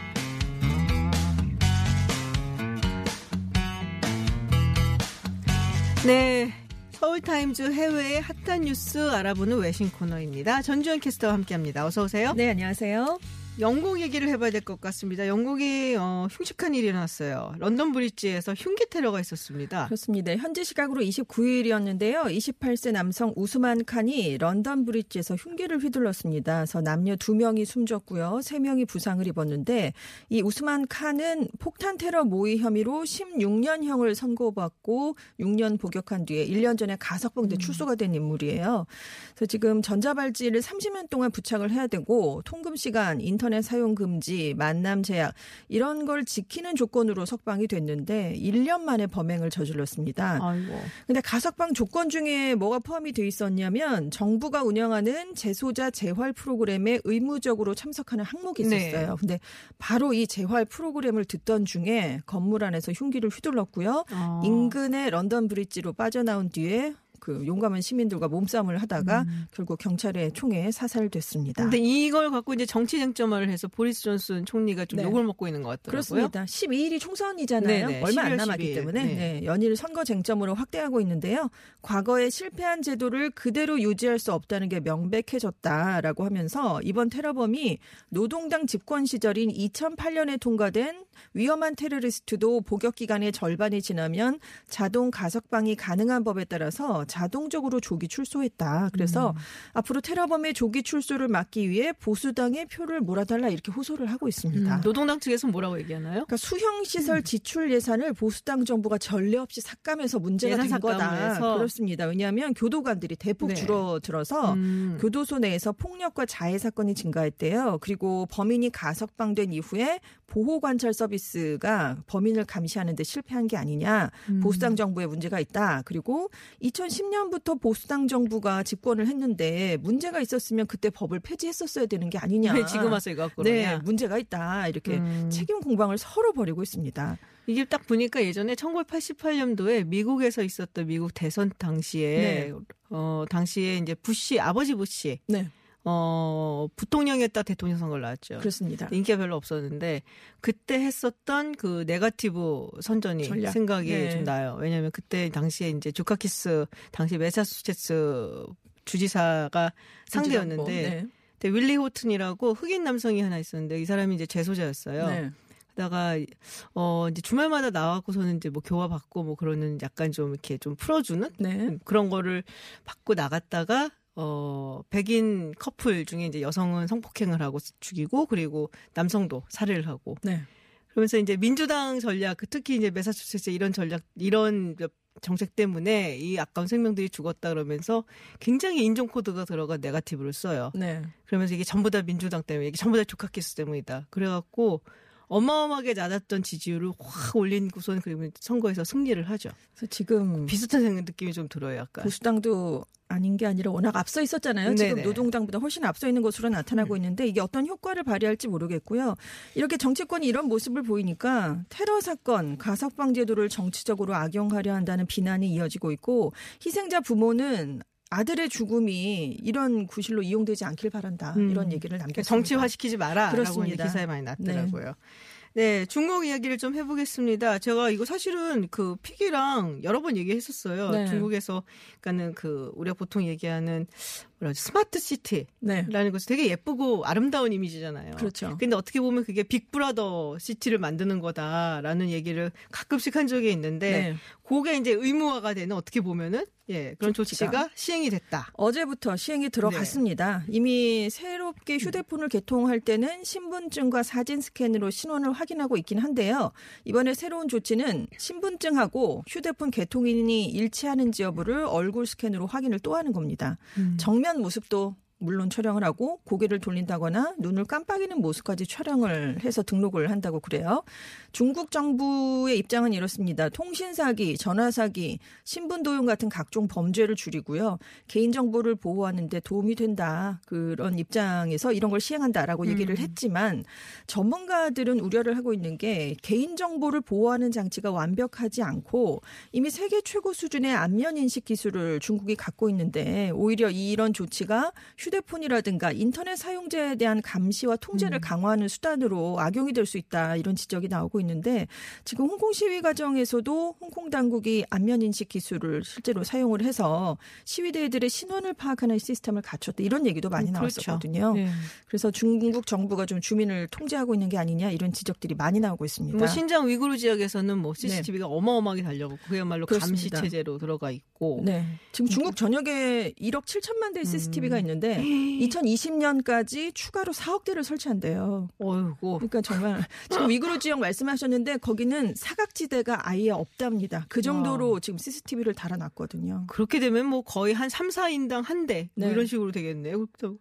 [SPEAKER 3] 네. 서울타임즈 해외의 핫한 뉴스 알아보는 외신 코너입니다. 전주현 캐스터와 함께합니다. 어서 오세요.
[SPEAKER 8] 네, 안녕하세요.
[SPEAKER 3] 영국 얘기를 해봐야 될 것 같습니다. 영국이 어, 흉측한 일이 일어났어요. 런던 브릿지에서 흉기 테러가 있었습니다.
[SPEAKER 8] 그렇습니다. 현지 시각으로 29일이었는데요. 28세 남성 우스만 칸이 런던 브릿지에서 흉기를 휘둘렀습니다. 그래서 남녀 2명이 숨졌고요. 3명이 부상을 입었는데 이 우스만 칸은 폭탄 테러 모의 혐의로 16년형을 선고받고 6년 복역한 뒤에 1년 전에 가석방돼 출소가 된 인물이에요. 그래서 지금 전자발찌를 30년 동안 부착을 해야 되고 통금 시간, 인터넷 사용 금지, 만남 제약 이런 걸 지키는 조건으로 석방이 됐는데 1년 만에 범행을 저질렀습니다.
[SPEAKER 3] 아이고.
[SPEAKER 8] 근데 가석방 조건 중에 뭐가 포함이 돼 있었냐면 정부가 운영하는 재소자 재활 프로그램에 의무적으로 참석하는 항목이 있었어요.
[SPEAKER 3] 네.
[SPEAKER 8] 근데 바로 이 재활 프로그램을 듣던 중에 건물 안에서 흉기를 휘둘렀고요.
[SPEAKER 3] 어.
[SPEAKER 8] 인근의 런던 브릿지로 빠져나온 뒤에 그 용감한 시민들과 몸싸움을 하다가 결국 경찰의 총에 사살됐습니다.
[SPEAKER 3] 음. 근데 이걸 갖고 이제 정치 쟁점화를 해서 보리스 존슨 총리가 좀
[SPEAKER 8] 네.
[SPEAKER 3] 욕을 먹고 있는 것 같더라고요.
[SPEAKER 8] 그렇습니다. 12일이 총선이잖아요.
[SPEAKER 3] 네네,
[SPEAKER 8] 얼마
[SPEAKER 3] 12월
[SPEAKER 8] 안 남았기
[SPEAKER 3] 12일.
[SPEAKER 8] 때문에
[SPEAKER 3] 네.
[SPEAKER 8] 네, 연일 선거 쟁점으로 확대하고 있는데요. 과거에 실패한 제도를 그대로 유지할 수 없다는 게 명백해졌다라고 하면서 이번 테러범이 노동당 집권 시절인 2008년에 통과된 위험한 테러리스트도 복역 기간의 절반이 지나면 자동 가석방이 가능한 법에 따라서 자동적으로 조기 출소했다. 그래서
[SPEAKER 3] 음.
[SPEAKER 8] 앞으로 테러범의 조기 출소를 막기 위해 보수당의 표를 몰아달라 이렇게 호소를 하고 있습니다.
[SPEAKER 3] 음, 노동당 측에서 뭐라고 얘기하나요?
[SPEAKER 8] 그러니까 수형 시설 지출 예산을 보수당 정부가 전례 없이 삭감해서 문제가 된 거다.
[SPEAKER 3] 해서?
[SPEAKER 8] 그렇습니다. 왜냐하면 교도관들이 대폭
[SPEAKER 3] 네.
[SPEAKER 8] 줄어들어서
[SPEAKER 3] 음.
[SPEAKER 8] 교도소 내에서 폭력과 자해 사건이 증가했대요. 그리고 범인이 가석방된 이후에 보호 관찰 서비스가 범인을 감시하는 데 실패한 게 아니냐.
[SPEAKER 3] 음.
[SPEAKER 8] 보수당 정부에 문제가 있다. 그리고 2010년부터 보수당 정부가 집권을 했는데 문제가 있었으면 그때 법을 폐지했었어야 되는 게 아니냐.
[SPEAKER 3] 왜 지금 와서 이거 갖고
[SPEAKER 8] 네? 문제가 있다. 이렇게
[SPEAKER 3] 음.
[SPEAKER 8] 책임 공방을 서로 벌이고 있습니다.
[SPEAKER 3] 이게 딱 보니까 예전에 1988년도에 미국에서 있었던 미국 대선 당시에
[SPEAKER 8] 네.
[SPEAKER 3] 어 당시에 이제 부시 아버지 부시
[SPEAKER 8] 네,
[SPEAKER 3] 어 부통령이었다 대통령 선거를 나왔죠.
[SPEAKER 8] 그렇습니다.
[SPEAKER 3] 인기가 별로 없었는데 그때 했었던 그 네가티브 선전이
[SPEAKER 8] 전략.
[SPEAKER 3] 생각이
[SPEAKER 8] 네.
[SPEAKER 3] 좀 나요. 왜냐하면 그때 당시에 이제 조카키스 당시 매사추세츠 주지사가 상대였는데
[SPEAKER 8] 네.
[SPEAKER 3] 그때 윌리 호튼이라고 흑인 남성이 하나 있었는데 이 사람이 이제 재소자였어요.
[SPEAKER 8] 네.
[SPEAKER 3] 다가 어 이제 주말마다 나와갖고서는 이제 뭐 교화 받고 뭐 그러는 약간 좀 이렇게 좀 풀어주는
[SPEAKER 8] 네.
[SPEAKER 3] 그런 거를 받고 나갔다가 어 백인 커플 중에 이제 여성은 성폭행을 하고 죽이고 그리고 남성도 살해를 하고
[SPEAKER 8] 네.
[SPEAKER 3] 그러면서 이제 민주당 전략 그 특히 이제 메사추세츠 이런 전략 이런 정책 때문에 이 아까운 생명들이 죽었다 그러면서 굉장히 인종 코드가 들어가 네가티브를 써요.
[SPEAKER 8] 네.
[SPEAKER 3] 그러면서 이게 전부 다 민주당 때문에 이게 전부 다 조카키스 때문이다. 그래갖고 어마어마하게 낮았던 지지율을 확 올린고선 그리고 선거에서 승리를 하죠.
[SPEAKER 8] 그래서 지금
[SPEAKER 3] 비슷한 느낌이 좀 들어요, 약간.
[SPEAKER 8] 보수당도 아닌 게 아니라 워낙 앞서 있었잖아요. 지금
[SPEAKER 3] 네네.
[SPEAKER 8] 노동당보다 훨씬 앞서 있는 것으로 나타나고 있는데 이게 어떤 효과를 발휘할지 모르겠고요. 이렇게 정치권이 이런 모습을 보이니까 테러 사건, 가석 방 제도를 정치적으로 악용하려 한다는 비난이 이어지고 있고 희생자 부모는 아들의 죽음이 이런 구실로 이용되지 않길 바란다.
[SPEAKER 3] 음.
[SPEAKER 8] 이런 얘기를 남겼습니다.
[SPEAKER 3] 정치화 시키지 마라. 라고
[SPEAKER 8] 그렇습니다.
[SPEAKER 3] 기사에 많이 났더라고요. 네. 중국 이야기를 좀 해보겠습니다. 제가 이거 사실은 그 pick이랑 여러 번 얘기했었어요.
[SPEAKER 8] 네.
[SPEAKER 3] 중국에서, 그러니까는 그, 우리가 보통 얘기하는, 스마트 시티라는
[SPEAKER 8] 네.
[SPEAKER 3] 것이 되게 예쁘고 아름다운 이미지잖아요.
[SPEAKER 8] 그렇죠.
[SPEAKER 3] 근데 어떻게 보면 그게 빅브라더 시티를 만드는 거다라는 얘기를 가끔씩 한 적이 있는데,
[SPEAKER 8] 네.
[SPEAKER 3] 그게 이제 의무화가 되는 어떻게 보면은, 예, 그런
[SPEAKER 8] 조치가.
[SPEAKER 3] 조치가 시행이 됐다.
[SPEAKER 8] 어제부터 시행이 들어갔습니다. 이미 새롭게 휴대폰을 개통할 때는 신분증과 사진 스캔으로 신원을 확인하고 있긴 한데요. 이번에 새로운 조치는 신분증하고 휴대폰 개통인이 일치하는지 여부를 얼굴 스캔으로 확인을 또 하는 겁니다. 정면 모습도 물론 촬영을 하고 고개를 돌린다거나 눈을 깜빡이는 모습까지 촬영을 해서 등록을 한다고 그래요. 중국 정부의 입장은 이렇습니다. 통신 사기, 전화 사기, 신분 도용 같은 각종 범죄를 줄이고요. 개인 정보를 보호하는데 도움이 된다. 그런 입장에서 이런 걸 시행한다라고 얘기를 했지만 전문가들은 우려를 하고 있는 게 개인 정보를 보호하는 장치가 완벽하지 않고 이미 세계 최고 수준의 안면 인식 기술을 중국이 갖고 있는데 오히려 이런 조치가 휴 대폰이라든가 인터넷 사용자에 대한 감시와 통제를 강화하는 수단으로 악용이 될 수 있다 이런 지적이 나오고 있는데 지금 홍콩 시위 과정에서도 홍콩 당국이 안면 인식 기술을 실제로 사용을 해서 시위대들의 신원을 파악하는 시스템을 갖췄다 이런 얘기도 많이
[SPEAKER 3] 음, 그렇죠.
[SPEAKER 8] 나왔었거든요.
[SPEAKER 3] 네.
[SPEAKER 8] 그래서 중국 정부가 좀 주민을 통제하고 있는 게 아니냐 이런 지적들이 많이 나오고 있습니다.
[SPEAKER 3] 뭐 신장 위구르 지역에서는 뭐 CCTV가 어마어마하게 달려고 그야말로 감시
[SPEAKER 8] 네. 그렇습니다.
[SPEAKER 3] 체제로 들어가 있고
[SPEAKER 8] 네. 지금 중국 전역에 1억 7천만 대의 CCTV가 있는데 2020년까지 추가로 4억 대를 설치한대요.
[SPEAKER 3] 어이고
[SPEAKER 8] 그러니까 정말 지금 위구르 지역 말씀하셨는데 거기는 사각지대가 아예 없답니다. 그 정도로 지금 CCTV를 달아놨거든요.
[SPEAKER 3] 그렇게 되면 뭐 거의 한 3, 4인당 한 대 뭐
[SPEAKER 8] 네.
[SPEAKER 3] 이런 식으로 되겠네요. 그렇죠.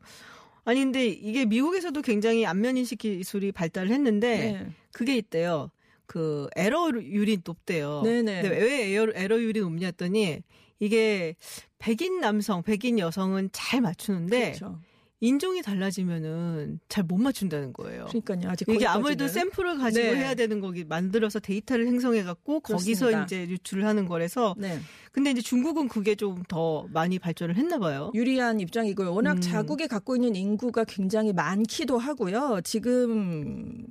[SPEAKER 3] 아니 근데 이게 미국에서도 굉장히 안면 인식 기술이 발달을 했는데
[SPEAKER 8] 네.
[SPEAKER 3] 그게 있대요. 그 에러율이 높대요.
[SPEAKER 8] 네네.
[SPEAKER 3] 근데 왜 에러, 에러율이 높냐 했더니 이게 백인 남성, 백인 여성은 잘 맞추는데
[SPEAKER 8] 그렇죠.
[SPEAKER 3] 인종이 달라지면은 잘 못 맞춘다는 거예요.
[SPEAKER 8] 그러니까요. 아직
[SPEAKER 3] 이게. 아무래도 샘플을 가지고
[SPEAKER 8] 네.
[SPEAKER 3] 해야 되는 거기 만들어서 데이터를 생성해 갖고 거기서
[SPEAKER 8] 그렇습니다.
[SPEAKER 3] 이제 유출을 하는 거라서
[SPEAKER 8] 네.
[SPEAKER 3] 근데 이제 중국은 그게 좀 더 많이 발전을 했나 봐요.
[SPEAKER 8] 유리한 입장이고요. 워낙
[SPEAKER 3] 음.
[SPEAKER 8] 자국에 갖고 있는 인구가 굉장히 많기도 하고요. 지금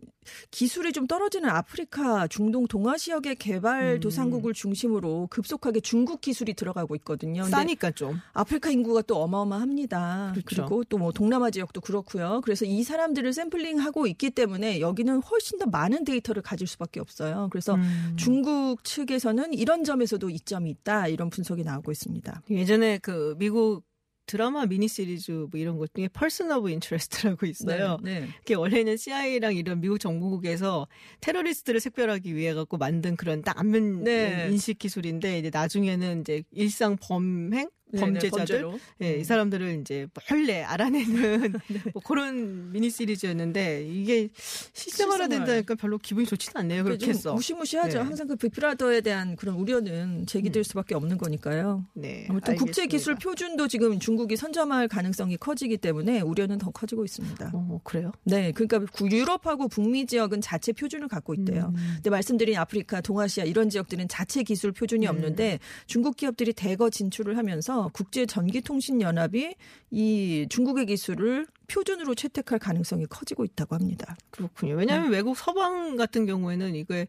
[SPEAKER 8] 기술이 좀 떨어지는 아프리카, 중동, 동아시아의 개발 도상국을 중심으로 급속하게 중국 기술이 들어가고 있거든요.
[SPEAKER 3] 싸니까 좀.
[SPEAKER 8] 아프리카 인구가 또 어마어마합니다.
[SPEAKER 3] 그렇죠.
[SPEAKER 8] 그리고 또 뭐 동남아 지역도 그렇고요. 그래서 이 사람들을 샘플링하고 있기 때문에 여기는 훨씬 더 많은 데이터를 가질 수밖에 없어요. 그래서
[SPEAKER 3] 음.
[SPEAKER 8] 중국 측에서는 이런 점에서도 이점이 있다 이런 분석이 나오고 있습니다.
[SPEAKER 3] 예전에 그 미국 드라마 미니 시리즈 뭐 이런 것 중에 Person of Interest라고 있어요.
[SPEAKER 8] 네.
[SPEAKER 3] 그게 원래는 CIA랑 이런 미국 정보국에서 테러리스트를 색별하기 위해 갖고 만든 그런 딱 안면
[SPEAKER 8] 네.
[SPEAKER 3] 인식 기술인데 이제 나중에는 이제 일상 범행
[SPEAKER 8] 네,
[SPEAKER 3] 범죄자들
[SPEAKER 8] 네, 범죄로.
[SPEAKER 3] 예, 이 사람들을 이제 몰래 알아내는 뭐 그런 미니 시리즈였는데 이게 실생활화
[SPEAKER 8] 실생활.
[SPEAKER 3] 된다니까 별로 기분이 좋지는 않네요. 그렇게
[SPEAKER 8] 좀
[SPEAKER 3] 해서.
[SPEAKER 8] 무시무시하죠.
[SPEAKER 3] 네.
[SPEAKER 8] 항상 그 빅브라더에 대한 그런 우려는 제기될 수밖에 없는 거니까요.
[SPEAKER 3] 네.
[SPEAKER 8] 아무튼 국제
[SPEAKER 3] 알겠습니다.
[SPEAKER 8] 기술 표준도 지금 중국이 선점할 가능성이 커지기 때문에 우려는 더 커지고 있습니다.
[SPEAKER 3] 어, 그래요?
[SPEAKER 8] 네, 그러니까 구- 유럽하고 북미 지역은 자체 표준을 갖고 있대요.
[SPEAKER 3] 음.
[SPEAKER 8] 근데 말씀드린 아프리카, 동아시아 이런 지역들은 자체 기술 표준이
[SPEAKER 3] 네.
[SPEAKER 8] 없는데 중국 기업들이 대거 진출을 하면서 국제 전기통신 연합이 이 중국의 기술을 표준으로 채택할 가능성이 커지고 있다고 합니다.
[SPEAKER 3] 그렇군요. 왜냐하면 외국 서방 같은 경우에는 이게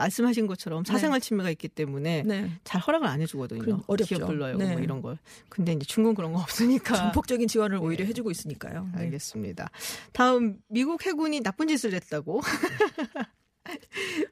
[SPEAKER 3] 말씀하신 것처럼 사생활 침해가 있기 때문에
[SPEAKER 8] 네.
[SPEAKER 3] 잘 허락을 안 해주거든요.
[SPEAKER 8] 어렵죠.
[SPEAKER 3] 기업 불러요.
[SPEAKER 8] 네.
[SPEAKER 3] 뭐 이런 걸. 근데 이제 중국은 그런 거 없으니까.
[SPEAKER 8] 전폭적인 지원을 오히려 해주고 있으니까요. 네.
[SPEAKER 3] 알겠습니다. 다음 미국 해군이 나쁜 짓을 했다고.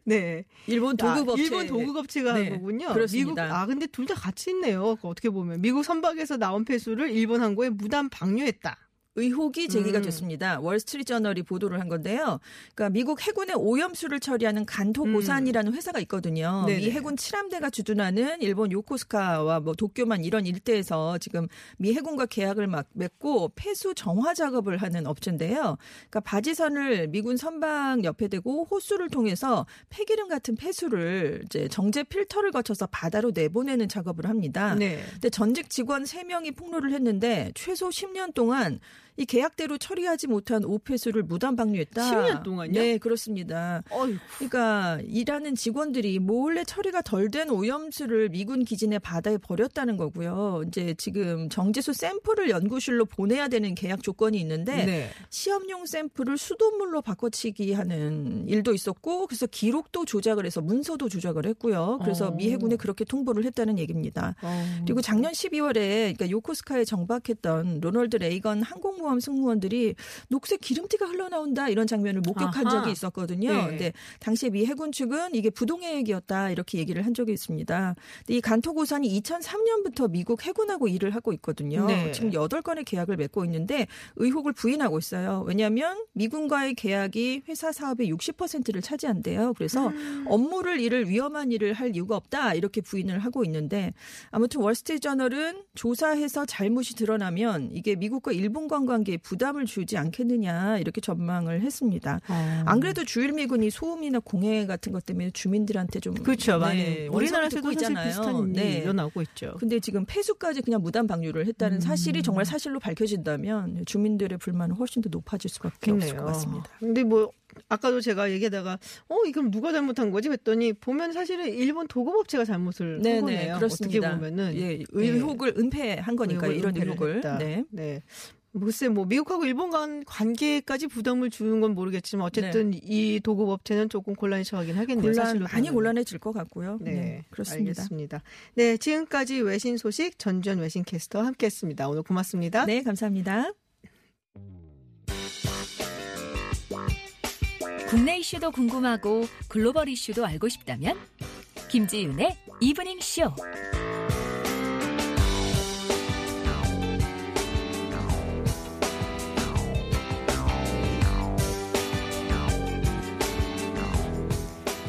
[SPEAKER 3] 네.
[SPEAKER 8] 일본 도급 업체.
[SPEAKER 3] 아, 일본 도급 업체가
[SPEAKER 8] 네,
[SPEAKER 3] 한 거군요.
[SPEAKER 8] 그렇습니다.
[SPEAKER 3] 미국, 아, 근데 둘 다 같이 있네요. 어떻게 보면. 미국 선박에서 나온 폐수를 일본 항구에 무단 방류했다.
[SPEAKER 8] 의혹이 제기가
[SPEAKER 3] 음.
[SPEAKER 8] 됐습니다. 월스트리트저널이 보도를 한 건데요. 그러니까 미국 해군의 오염수를 처리하는 간토고산이라는 회사가 있거든요.
[SPEAKER 3] 음. 네네.
[SPEAKER 8] 미 해군 7함대가 주둔하는 일본 요코스카와 뭐 도쿄만 이런 일대에서 지금 미 해군과 계약을 막 맺고 폐수 정화 작업을 하는 업체인데요. 그러니까 바지선을 미군 선박 옆에 대고 호수를 통해서 폐기름 같은 폐수를 이제 정제 필터를 거쳐서 바다로 내보내는 작업을 합니다.
[SPEAKER 3] 네.
[SPEAKER 8] 근데 전직 직원 3명이 폭로를 했는데 최소 10년 동안 이 계약대로 처리하지 못한 오폐수를 무단 방류했다.
[SPEAKER 3] 10년 동안요?
[SPEAKER 8] 네, 그렇습니다.
[SPEAKER 3] 어휴.
[SPEAKER 8] 그러니까 일하는 직원들이 몰래 처리가 덜 된 오염수를 미군 기진의 바다에 버렸다는 거고요. 이제 지금 정제수 샘플을 연구실로 보내야 되는 계약 조건이 있는데
[SPEAKER 3] 네.
[SPEAKER 8] 시험용 샘플을 수돗물로 바꿔치기 하는 일도 있었고 그래서 기록도 조작을 해서 문서도 조작을 했고요. 그래서
[SPEAKER 3] 어.
[SPEAKER 8] 미 해군에 그렇게 통보를 했다는 얘기입니다.
[SPEAKER 3] 어.
[SPEAKER 8] 그리고 작년 12월에 그러니까 요코스카에 정박했던 로널드 레이건 항공모 함 승무원들이 녹색 기름티가 흘러나온다 이런 장면을 목격한
[SPEAKER 3] 아하.
[SPEAKER 8] 적이 있었거든요.
[SPEAKER 3] 네.
[SPEAKER 8] 근데 당시에 미 해군 측은 이게 부동해액이었다 이렇게 얘기를 한 적이 있습니다. 이 간토고산이 2003년부터 미국 해군하고 일을 하고 있거든요.
[SPEAKER 3] 네.
[SPEAKER 8] 지금 8건의 계약을 맺고 있는데 의혹을 부인하고 있어요. 왜냐하면 미군과의 계약이 회사 사업의 60%를 차지한대요. 그래서
[SPEAKER 3] 음.
[SPEAKER 8] 업무를 일을 위험한 일을 할 이유가 없다 이렇게 부인을 하고 있는데 아무튼 월스트리트 저널은 조사해서 잘못이 드러나면 이게 미국과 일본 관 계에 부담을 주지 않겠느냐 이렇게 전망을 했습니다.
[SPEAKER 3] 어.
[SPEAKER 8] 안 그래도 주일미군이 소음이나 공해 같은 것 때문에 주민들한테 좀
[SPEAKER 3] 그렇죠.
[SPEAKER 8] 네,
[SPEAKER 3] 우리나라에서도
[SPEAKER 8] 있잖아요.
[SPEAKER 3] 비슷한
[SPEAKER 8] 네.
[SPEAKER 3] 일어나고 있죠.
[SPEAKER 8] 근데 지금 폐수까지 그냥 무단 방류를 했다는
[SPEAKER 3] 음.
[SPEAKER 8] 사실이 정말 사실로 밝혀진다면 주민들의 불만은 훨씬 더 높아질 수밖에 없을 것 같습니다.
[SPEAKER 3] 근데 뭐 아까도 제가 얘기하다가 어 이건 누가 잘못한 거지 했더니 보면 사실은 일본 도급업체가 잘못을 한
[SPEAKER 8] 네네
[SPEAKER 3] 거네요.
[SPEAKER 8] 그렇습니다.
[SPEAKER 3] 어떻게 보면은
[SPEAKER 8] 예, 의혹을 은폐한 거니까
[SPEAKER 3] 의혹을
[SPEAKER 8] 이런 의혹을. 네.
[SPEAKER 3] 네. 글쎄 뭐 미국하고 일본 간 관계까지 부담을 주는 건 모르겠지만 어쨌든 이 도급 업체는 조금 곤란히 처하긴 하겠네요.
[SPEAKER 8] 네. 곤란
[SPEAKER 3] 사실로
[SPEAKER 8] 많이. 곤란해질 것 같고요.
[SPEAKER 3] 네,
[SPEAKER 8] 네, 그렇습니다.
[SPEAKER 3] 알겠습니다. 네, 지금까지 외신 소식 전주현 외신 캐스터와 함께했습니다. 오늘 고맙습니다.
[SPEAKER 8] 네, 감사합니다.
[SPEAKER 1] 국내 이슈도 궁금하고 글로벌 이슈도 알고 싶다면 김지윤의 이브닝 쇼.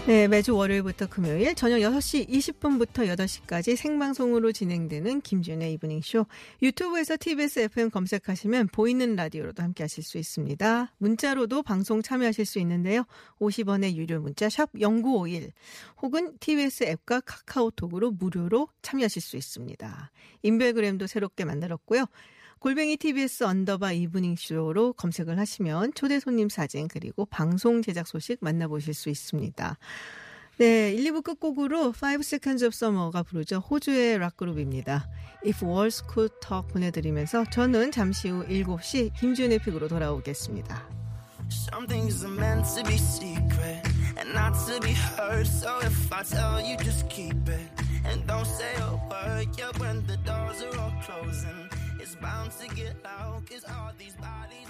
[SPEAKER 3] 네, 매주 월요일부터 금요일 저녁 6시 20분부터 8시까지 생방송으로 진행되는 김지윤의 이브닝쇼. 유튜브에서 TBS FM 검색하시면 보이는 라디오로도 함께 하실 수 있습니다. 문자로도 방송 참여하실 수 있는데요. 50원의 유료 문자 샵 0951 혹은 TBS 앱과 카카오톡으로 무료로 참여하실 수 있습니다. 인별그램도 새롭게 만들었고요. 골뱅이 TBS 언더바 이브닝 쇼로 검색을 하시면 초대 손님 사진 그리고 방송 제작 소식 만나보실 수 있습니다. 네, 1, 2부 끝곡으로 5 Seconds of Summer가 부르죠. 호주의 락그룹입니다. If Walls Could Talk 보내드리면서 저는 잠시 후 7시 김지윤의 pick으로 돌아오겠습니다.
[SPEAKER 9] Some things are meant to be secret and not to be heard. So if I tell you, just keep it and don't say a word. Yeah, when the doors are all closing, bound to get loud, cause all these bodies